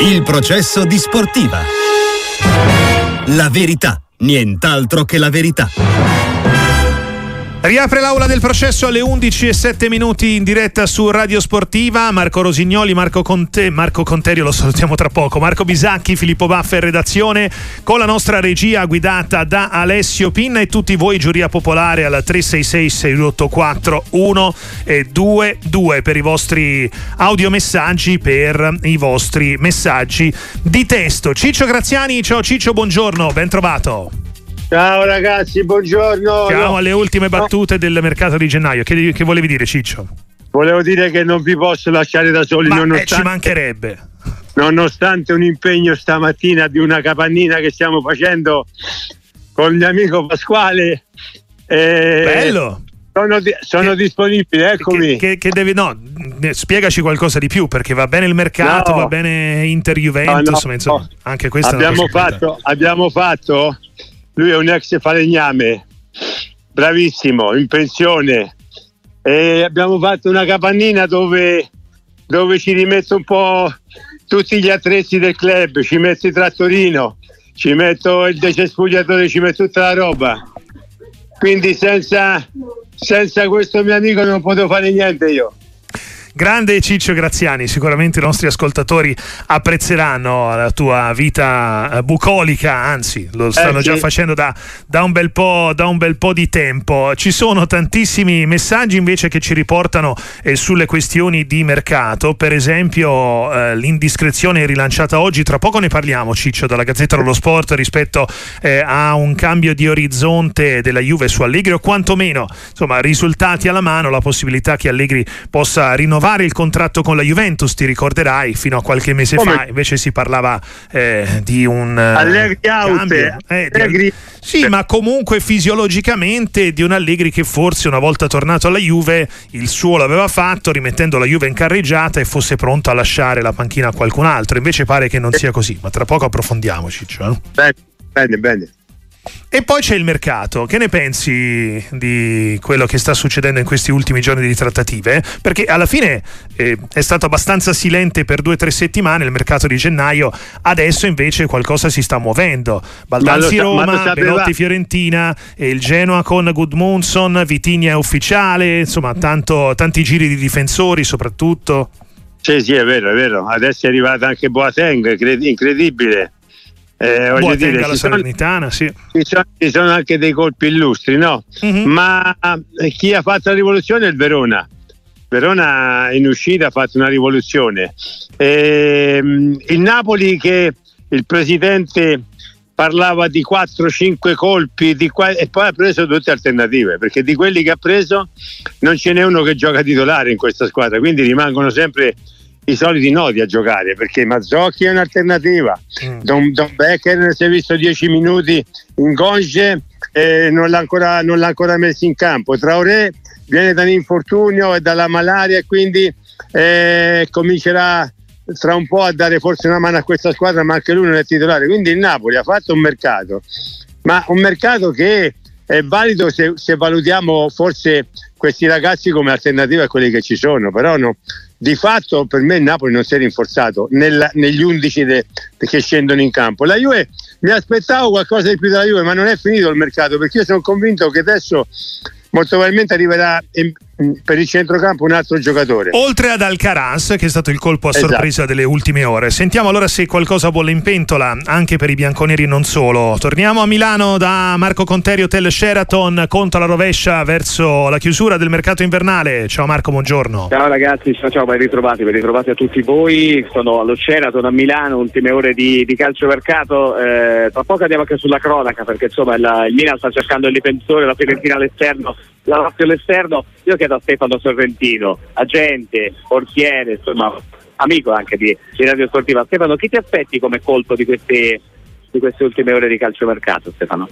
Il processo di sportiva. La verità, nient'altro che la verità. Riapre l'aula del processo alle 11 e 7 minuti in diretta su Radio Sportiva. Marco Rosignoli, Marco, Conte, Marco Conterio lo salutiamo tra poco, Marco Bisacchi, Filippo Baffa in redazione con la nostra regia guidata da Alessio Pinna e tutti voi giuria popolare al 366 6841 1 e 22 per i vostri audiomessaggi, per i vostri messaggi di testo. Ciccio Graziani, ciao Ciccio, buongiorno, ben trovato. Ciao ragazzi, buongiorno. Siamo alle ultime battute no. del mercato di gennaio. Che, che, volevi dire, Ciccio? Volevo dire che non vi posso lasciare da soli. Ma eh, nonostante, eh, ci mancherebbe. Nonostante un impegno stamattina di una capannina che stiamo facendo con il mio amico Pasquale. Eh, Bello! Sono, di, sono che, disponibile, eccomi. Che, che, devi, no, spiegaci qualcosa di più perché va bene il mercato, no. va bene Inter Juventus, no, no, insomma, anche questo abbiamo fatto, abbiamo fatto lui è un ex falegname, bravissimo, in pensione. E abbiamo fatto una capannina dove, dove ci rimetto un po' tutti gli attrezzi del club, ci metto il trattorino, ci metto il decespugliatore, ci metto tutta la roba. Quindi senza, senza questo mio amico non potevo fare niente io. Grande Ciccio Graziani, sicuramente i nostri ascoltatori apprezzeranno la tua vita eh, bucolica, anzi lo stanno eh, sì. già facendo da, da, un da, un bel po', di tempo. Ci sono tantissimi messaggi invece che ci riportano eh, sulle questioni di mercato, per esempio eh, l'indiscrezione rilanciata oggi, tra poco ne parliamo Ciccio dalla Gazzetta dello Sport rispetto eh, a un cambio di orizzonte della Juve su Allegri o quantomeno insomma risultati alla mano, la possibilità che Allegri possa rinnovare rinnovare il contratto con la Juventus, ti ricorderai, fino a qualche mese Come? fa invece si parlava eh, di un eh, Allegri cambio. Eh, Allegri. Sì, ma comunque fisiologicamente di un Allegri che forse una volta tornato alla Juve il suo l'aveva fatto rimettendo la Juve in carreggiata e fosse pronto a lasciare la panchina a qualcun altro. Invece pare che non sia così, ma tra poco approfondiamoci. Cioè. Bene, bene, bene. E poi c'è il mercato. Che ne pensi di quello che sta succedendo in questi ultimi giorni di trattative? Perché alla fine eh, è stato abbastanza silente per due o tre settimane il mercato di gennaio, adesso invece qualcosa si sta muovendo. Baldanzi sa- Roma, Belotti Fiorentina, il Genoa con Gudmundsson, Vitigna è ufficiale, insomma tanto, tanti giri di difensori soprattutto. Sì, sì, è vero, è vero. Adesso è arrivato anche Boateng, incredibile eh, voglio dire, la Salernitana, sì. Ci sono, ci sono, anche dei colpi illustri, no? Mm-hmm. Ma eh, chi ha fatto la rivoluzione è il Verona. Verona in uscita ha fatto una rivoluzione. E, ehm, il Napoli che il presidente parlava di 4-5 colpi di qua, e poi ha preso tutte alternative perché di quelli che ha preso non ce n'è uno che gioca titolare in questa squadra quindi rimangono sempre i soliti nodi a giocare perché Mazzocchi è un'alternativa mm. Don, Don, Becker si è visto 10 minuti in Gonge e non l'ha, ancora, non l'ha ancora messo in campo Traoré viene da un infortunio e dalla malaria e quindi eh, comincerà tra un po' a dare forse una mano a questa squadra ma anche lui non è titolare quindi il Napoli ha fatto un mercato ma un mercato che è valido se, se valutiamo forse questi ragazzi come alternativa a quelli che ci sono però no, di fatto per me il Napoli non si è rinforzato nella, negli 11 de, che scendono in campo. La Juve mi aspettavo qualcosa di più dalla Juve, ma non è finito il mercato perché io sono convinto che adesso molto probabilmente arriverà per il centrocampo un altro giocatore. Oltre ad Alcaraz, che è stato il colpo a esatto. sorpresa delle ultime ore. Sentiamo allora se qualcosa bolle in pentola, anche per i bianconeri non solo. Torniamo a Milano da Marco Conteri, Hotel Sheraton, conto alla rovescia verso la chiusura del mercato invernale. Ciao Marco, buongiorno. Ciao ragazzi, ciao, ciao ben ritrovati, ben ritrovati a tutti voi. Sono allo Sheraton a Milano, ultime ore di, di calciomercato. Eh, tra poco andiamo anche sulla cronaca, perché insomma il, il Milan sta cercando il difensore, la Fiorentina all'esterno, la Lazio all'esterno. Io chiedo a Stefano Sorrentino, agente, portiere, insomma, amico anche di, di Radio Sportiva. Stefano, chi ti aspetti come colpo di queste, di queste ultime ore di calciomercato, Stefano?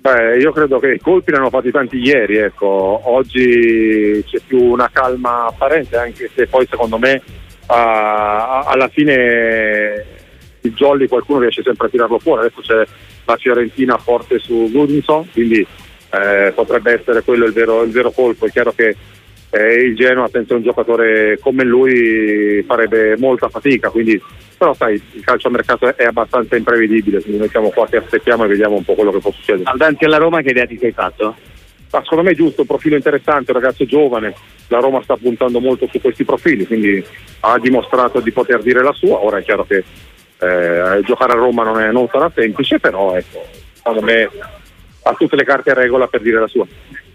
Beh, io credo che i colpi ne hanno fatti tanti ieri, ecco. oggi c'è più una calma apparente, anche se poi secondo me uh, alla fine il Jolly qualcuno riesce sempre a tirarlo fuori, adesso c'è la Fiorentina forte su Goodinson, quindi eh, potrebbe essere quello il vero, il vero colpo. È chiaro che eh, il Genoa senza un giocatore come lui farebbe molta fatica, quindi, però sai, il calcio a mercato è abbastanza imprevedibile, quindi noi siamo qua che aspettiamo e vediamo un po' quello che può succedere. Aldanti alla Roma che idea ti sei fatto? Ma secondo me è giusto, un profilo interessante, un ragazzo giovane, la Roma sta puntando molto su questi profili, quindi ha dimostrato di poter dire la sua, ora è chiaro che eh, giocare a Roma non, è, non sarà semplice, però ecco, secondo me ha tutte le carte a regola per dire la sua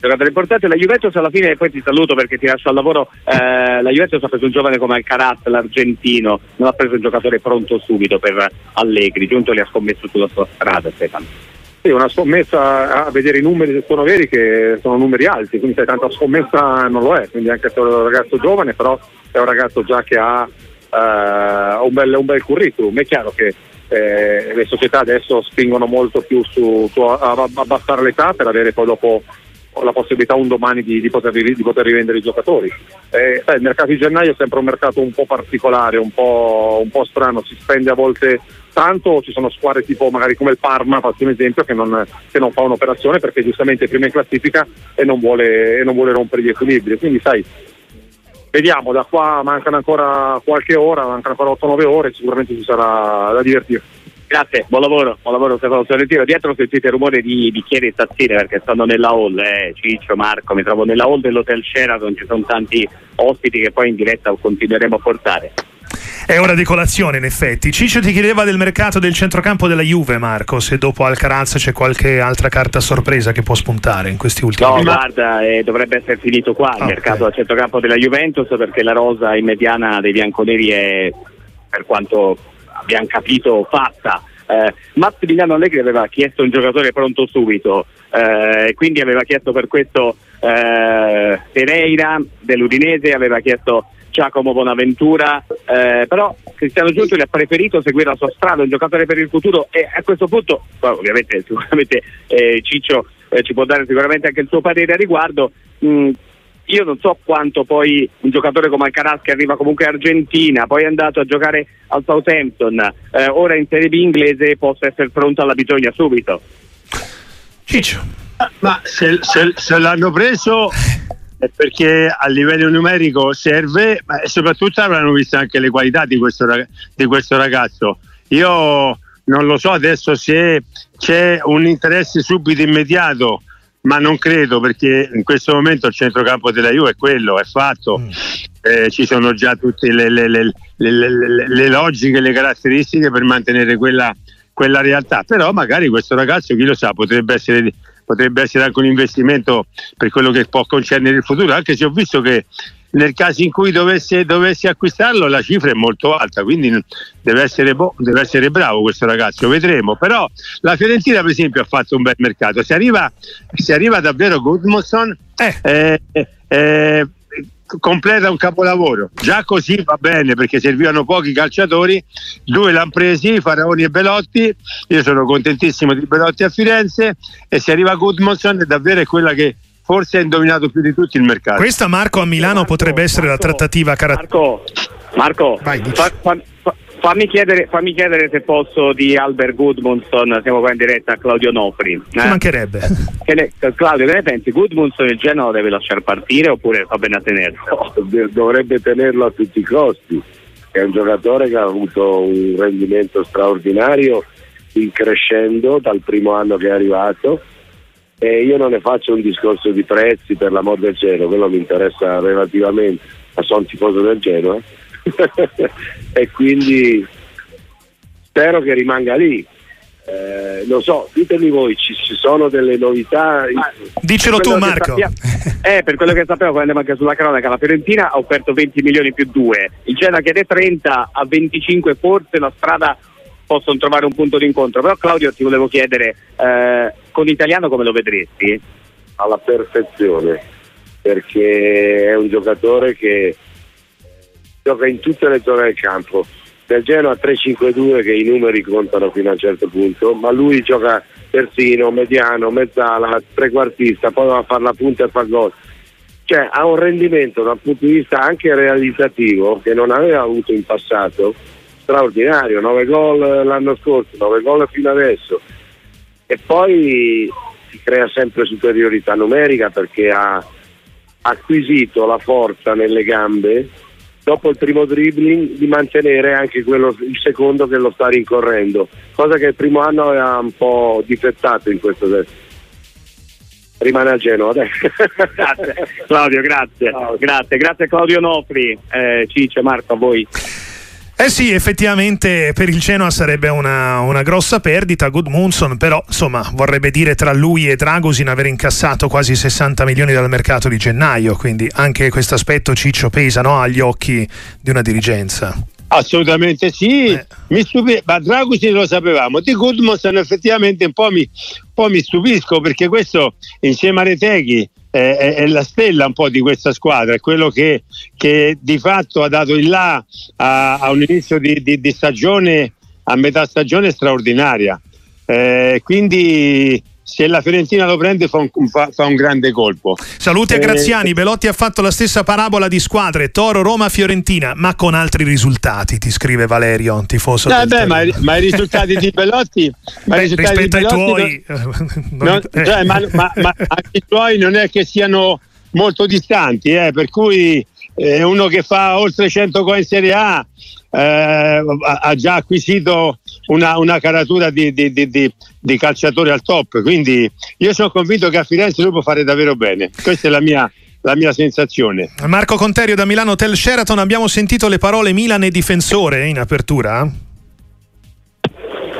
giocatore importante. La Juventus alla fine, poi ti saluto perché ti lascio al lavoro. Eh, la Juventus ha preso un giovane come Alcaraz, l'argentino, non ha preso un giocatore pronto subito per Allegri. Giunto li ha scommesso sulla sua strada, Stefano. Sì, una scommessa a vedere i numeri se sono veri che sono numeri alti, quindi sai, tanta scommessa non lo è, quindi anche se è un ragazzo giovane, però è un ragazzo già che ha uh, un, bel, un, bel, curriculum. È chiaro che eh, le società adesso spingono molto più su, su abbassare l'età per avere poi dopo la possibilità un domani di, di, poter, di poter, rivendere i giocatori. Eh, sai, il mercato di gennaio è sempre un mercato un po' particolare, un po', un po', strano, si spende a volte tanto, ci sono squadre tipo magari come il Parma, faccio un esempio, che non, che non fa un'operazione perché giustamente è prima in classifica e non vuole, e non vuole rompere gli equilibri. Quindi sai, vediamo, da qua mancano ancora qualche ora, mancano ancora 8-9 ore, sicuramente ci sarà da divertirsi. Grazie, buon lavoro, buon lavoro Stefano Sorrentino. Dietro sentite il rumore di bicchieri e tazzine perché stanno nella hall, eh. Ciccio, Marco, mi trovo nella hall dell'Hotel Sheraton, ci sono tanti ospiti che poi in diretta continueremo a portare. È ora di colazione, in effetti. Ciccio ti chiedeva del mercato del centrocampo della Juve, Marco, se dopo Alcaraz c'è qualche altra carta sorpresa che può spuntare in questi ultimi No, guarda, eh, dovrebbe essere finito qua il okay. mercato del centrocampo della Juventus perché la rosa in mediana dei bianconeri è, per quanto abbiamo capito, fatta. Eh, Massimiliano Allegri aveva chiesto un giocatore pronto subito, eh, quindi aveva chiesto per questo eh, Pereira dell'Udinese, aveva chiesto Giacomo Bonaventura, eh, però Cristiano Giunto ha preferito seguire la sua strada, un giocatore per il futuro e a questo punto, ovviamente sicuramente eh, Ciccio eh, ci può dare sicuramente anche il suo parere a riguardo, mh, io non so quanto poi un giocatore come Alcaraz che arriva comunque in Argentina, poi è andato a giocare al Southampton, eh, ora in Serie B inglese possa essere pronto alla bisogna subito. Ciccio. Ma se, se, se l'hanno preso perché a livello numerico serve, ma soprattutto avranno visto anche le qualità di questo, di questo ragazzo. Io non lo so adesso se c'è un interesse subito immediato ma non credo perché in questo momento il centrocampo della Juve è quello, è fatto, mm. eh, ci sono già tutte le, le, le, le, logiche, le caratteristiche per mantenere quella, quella, realtà, però magari questo ragazzo, chi lo sa, potrebbe essere, potrebbe essere anche un investimento per quello che può concernere il futuro, anche se ho visto che nel caso in cui dovesse, dovessi acquistarlo la cifra è molto alta, quindi deve essere, bo- deve essere, bravo questo ragazzo, vedremo. Però la Fiorentina per esempio ha fatto un bel mercato, se arriva, se arriva davvero Goodmanson eh. Eh, eh, completa un capolavoro. Già così va bene perché servivano pochi calciatori, due l'hanno presi, Faraoni e Belotti. Io sono contentissimo di Belotti a Firenze e se arriva Goodmanson è davvero quella che forse ha indovinato più di tutti il mercato. Questa Marco a Milano Marco, potrebbe essere Marco, la trattativa caratteriale. Marco, Marco Vai, fa, fa, fammi, chiedere, fammi, chiedere, se posso di Albert Goodmunson, siamo qua in diretta a Claudio Nofri. Eh? Ci mancherebbe. Che ne, Claudio, che ne pensi? Goodmunson il Genoa deve lasciare partire oppure va bene a tenerlo? No, dovrebbe tenerlo a tutti i costi. È un giocatore che ha avuto un rendimento straordinario in crescendo dal primo anno che è arrivato e io non ne faccio un discorso di prezzi per l'amor del cielo, quello mi interessa relativamente, ma sono tifoso del Genoa eh. e quindi spero che rimanga lì. Eh, lo so, ditemi voi, ci, ci sono delle novità? Ah, dicelo tu Marco. Sappiamo, eh, per quello che sappiamo, poi andiamo anche sulla cronaca, la Fiorentina ha offerto 20 milioni più 2, il Genoa chiede 30 a 25, forse la strada possono trovare un punto di incontro. Però Claudio ti volevo chiedere, eh, con Italiano come lo vedresti? Alla perfezione, perché è un giocatore che gioca in tutte le zone del campo. Del Genoa 3-5-2 che i numeri contano fino a un certo punto, ma lui gioca terzino, mediano, mezzala, trequartista, poi va a fare la punta e fa gol. Cioè ha un rendimento dal punto di vista anche realizzativo che non aveva avuto in passato straordinario, 9 gol l'anno scorso, 9 gol fino adesso e poi si crea sempre superiorità numerica perché ha, acquisito la forza nelle gambe dopo il primo dribbling di mantenere anche quello, il secondo che lo sta rincorrendo, cosa che il primo anno aveva un po' difettato in questo senso. Rimane a Genova adesso. grazie. Claudio, grazie. Ciao. Grazie, grazie Claudio Nofri, eh, Ciccio, Marco, a voi. Eh sì, effettivamente per il Genoa sarebbe una, una grossa perdita. Goodmunson, però, insomma, vorrebbe dire tra lui e Dragosin aver incassato quasi 60 milioni dal mercato di gennaio. Quindi anche questo aspetto Ciccio pesa no, agli occhi di una dirigenza. Assolutamente sì, eh. mi stupi- ma Dragosin lo sapevamo, di Goodmanson effettivamente un po' mi, un po' mi stupisco perché questo insieme a Reteghi è, è, la stella un po' di questa squadra, è quello che, che di fatto ha dato il là a, a un inizio di, di, di, stagione, a metà stagione straordinaria. Eh, quindi se la Fiorentina lo prende fa un, fa, fa un grande colpo. Saluti a eh, Graziani, Belotti ha fatto la stessa parabola di squadre, Toro, Roma, Fiorentina, ma con altri risultati, ti scrive Valerio, un tifoso. Eh beh, ma, ma, i risultati di Belotti, ma beh, risultati rispetto di Belotti ai tuoi... Non, non, eh. cioè, ma, ma, ma anche i tuoi non è che siano molto distanti, eh, per cui eh, uno che fa oltre 100 gol in Serie A eh, ha già acquisito una, una caratura di, di, di, di, calciatore al top. Quindi io sono convinto che a Firenze lui può fare davvero bene. Questa è la mia, la mia sensazione. Marco Conterio da Milano Hotel Sheraton, abbiamo sentito le parole Milan e difensore in apertura?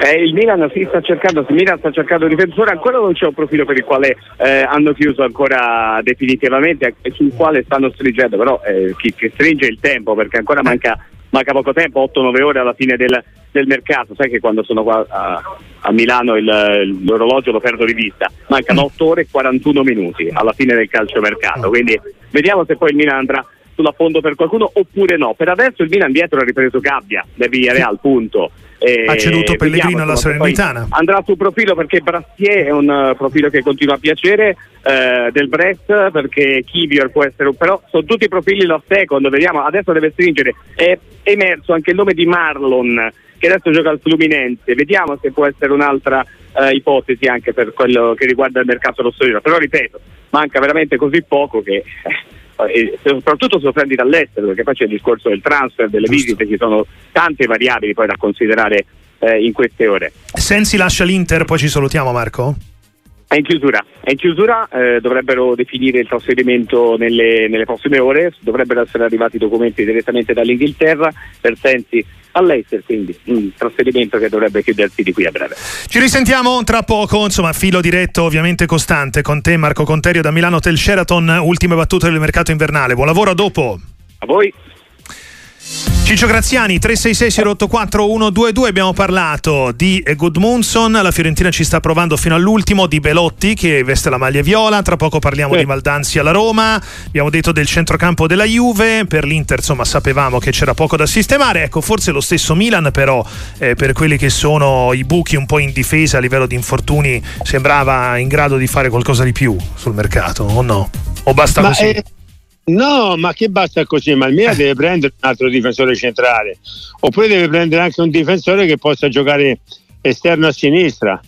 Eh, il Milan si sta cercando, il Milan sta cercando difensore, ancora non c'è un profilo per il quale eh, hanno chiuso ancora definitivamente e sul quale stanno stringendo, però eh, chi, chi, stringe il tempo perché ancora manca, manca poco tempo, 8-9 ore alla fine del, del, mercato, sai che quando sono qua a, a Milano il, l'orologio lo perdo di vista, mancano 8 ore e 41 minuti alla fine del calciomercato, quindi vediamo se poi il Milan andrà sull'affondo per qualcuno oppure no. Per adesso il Milan dietro ha ripreso Gabbia del Villarreal, punto. E ha ceduto Pellegrino alla Salernitana. Andrà sul profilo perché Brassier è un uh, profilo che continua a piacere, uh, del Brest perché Kivior può essere un... però sono tutti profili lo second, vediamo, adesso deve stringere. È emerso anche il nome di Marlon che adesso gioca al Fluminense, vediamo se può essere un'altra uh, ipotesi anche per quello che riguarda il mercato rossonero, però ripeto, manca veramente così poco che... Eh, e soprattutto se lo prendi dall'estero, perché poi c'è il discorso del transfer, delle Giusto. visite, ci sono tante variabili poi da considerare eh, in queste ore. Sensi lascia l'Inter, poi ci salutiamo Marco? È in chiusura, è in chiusura eh, dovrebbero definire il trasferimento nelle, nelle, prossime ore, dovrebbero essere arrivati i documenti direttamente dall'Inghilterra per Sensi all'Eister, quindi un trasferimento che dovrebbe chiudersi di qui a breve. Ci risentiamo tra poco, insomma, filo diretto ovviamente costante con te Marco Conterio da Milano Hotel Sheraton, ultime battute del mercato invernale. Buon lavoro a dopo. A voi. Ciccio Graziani 366 084 122 abbiamo parlato di Goodmunson la Fiorentina ci sta provando fino all'ultimo di Belotti che veste la maglia viola tra poco parliamo sì. di Maldanzi alla Roma abbiamo detto del centrocampo della Juve per l'Inter insomma sapevamo che c'era poco da sistemare ecco forse lo stesso Milan però eh, per quelli che sono i buchi un po' in difesa a livello di infortuni sembrava in grado di fare qualcosa di più sul mercato o no? o basta Ma così? È No, ma che basta così? Ma il Milan deve prendere un altro difensore centrale, oppure deve prendere anche un difensore che possa giocare esterno a sinistra,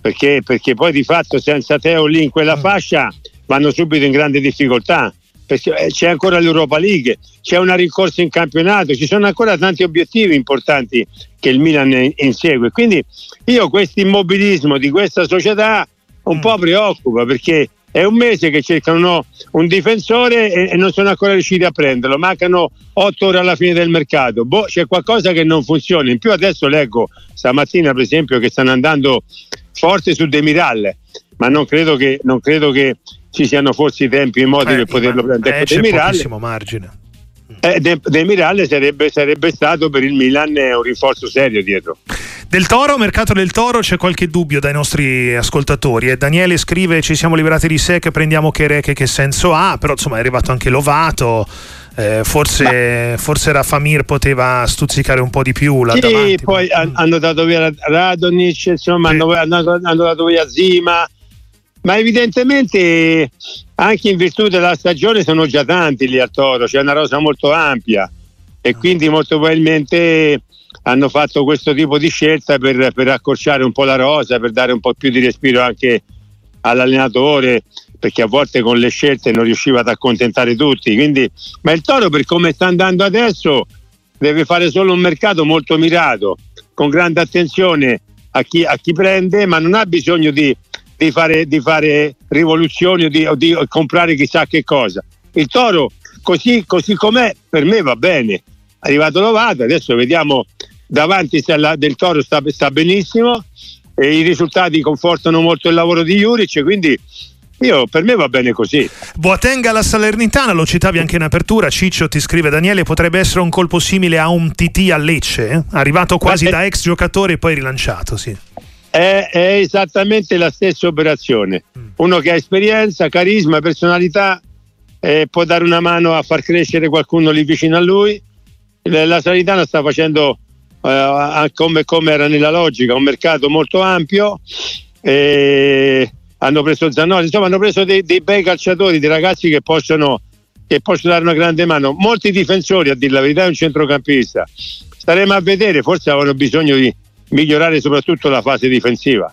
perché, perché poi di fatto senza Teo lì in quella mm. fascia vanno subito in grande difficoltà. Perché eh, c'è ancora l'Europa League, c'è una rincorsa in campionato, ci sono ancora tanti obiettivi importanti che il Milan insegue. Quindi io questo immobilismo di questa società un mm. po' preoccupa perché è un mese che cercano un difensore e, e, non sono ancora riusciti a prenderlo. Mancano otto ore alla fine del mercato. Boh, c'è qualcosa che non funziona. In più adesso leggo stamattina, per esempio, che stanno andando forte su Demiral, ma non credo che, non credo che ci siano forse i tempi e i modi eh, per poterlo prendere. Eh, c'è Demiral, pochissimo margine. Eh, De, De sarebbe, sarebbe, stato per il Milan un rinforzo serio dietro. Del Toro, mercato del Toro, c'è qualche dubbio dai nostri ascoltatori. Eh, Daniele scrive: Ci siamo liberati di sé, che prendiamo Chereche, che senso ha? Però insomma è arrivato anche Lovato. Eh, forse, forse Rafamir poteva stuzzicare un po' di più là sì, davanti. poi mm. hanno dato via Radonic, insomma, sì. hanno, hanno, hanno dato via Zima ma evidentemente anche in virtù della stagione sono già tanti lì al Toro, c'è una rosa molto ampia e mm. quindi molto probabilmente hanno fatto questo tipo di scelta per, per accorciare un po' la rosa, per dare un po' più di respiro anche all'allenatore, perché a volte con le scelte non riusciva ad accontentare tutti. Quindi, ma il Toro per come sta andando adesso deve fare solo un mercato molto mirato, con grande attenzione a chi, a chi prende, ma non ha bisogno di, di, fare, di fare, rivoluzioni o di, o di, comprare chissà che cosa. Il Toro così, così com'è per me va bene. Arrivato Lovato, adesso vediamo davanti del Toro sta, sta benissimo e i risultati confortano molto il lavoro di Juric, quindi io, per me va bene così. Boatenga alla Salernitana, lo citavi anche in apertura. Ciccio ti scrive: Daniele, potrebbe essere un colpo simile a un TT a Lecce, eh? arrivato quasi Beh, da ex giocatore e poi rilanciato. Sì. È, è, esattamente la stessa operazione. Mm. Uno che ha esperienza, carisma, personalità, eh, può dare una mano a far crescere qualcuno lì vicino a lui. La Salernitana sta facendo eh, come, come, era nella logica, un mercato molto ampio. E hanno preso Zanotti, insomma hanno preso dei, dei bei calciatori, dei ragazzi che possono, che possono dare una grande mano. Molti difensori, a dire la verità, è un centrocampista. Staremo a vedere, forse avevano bisogno di migliorare soprattutto la fase difensiva.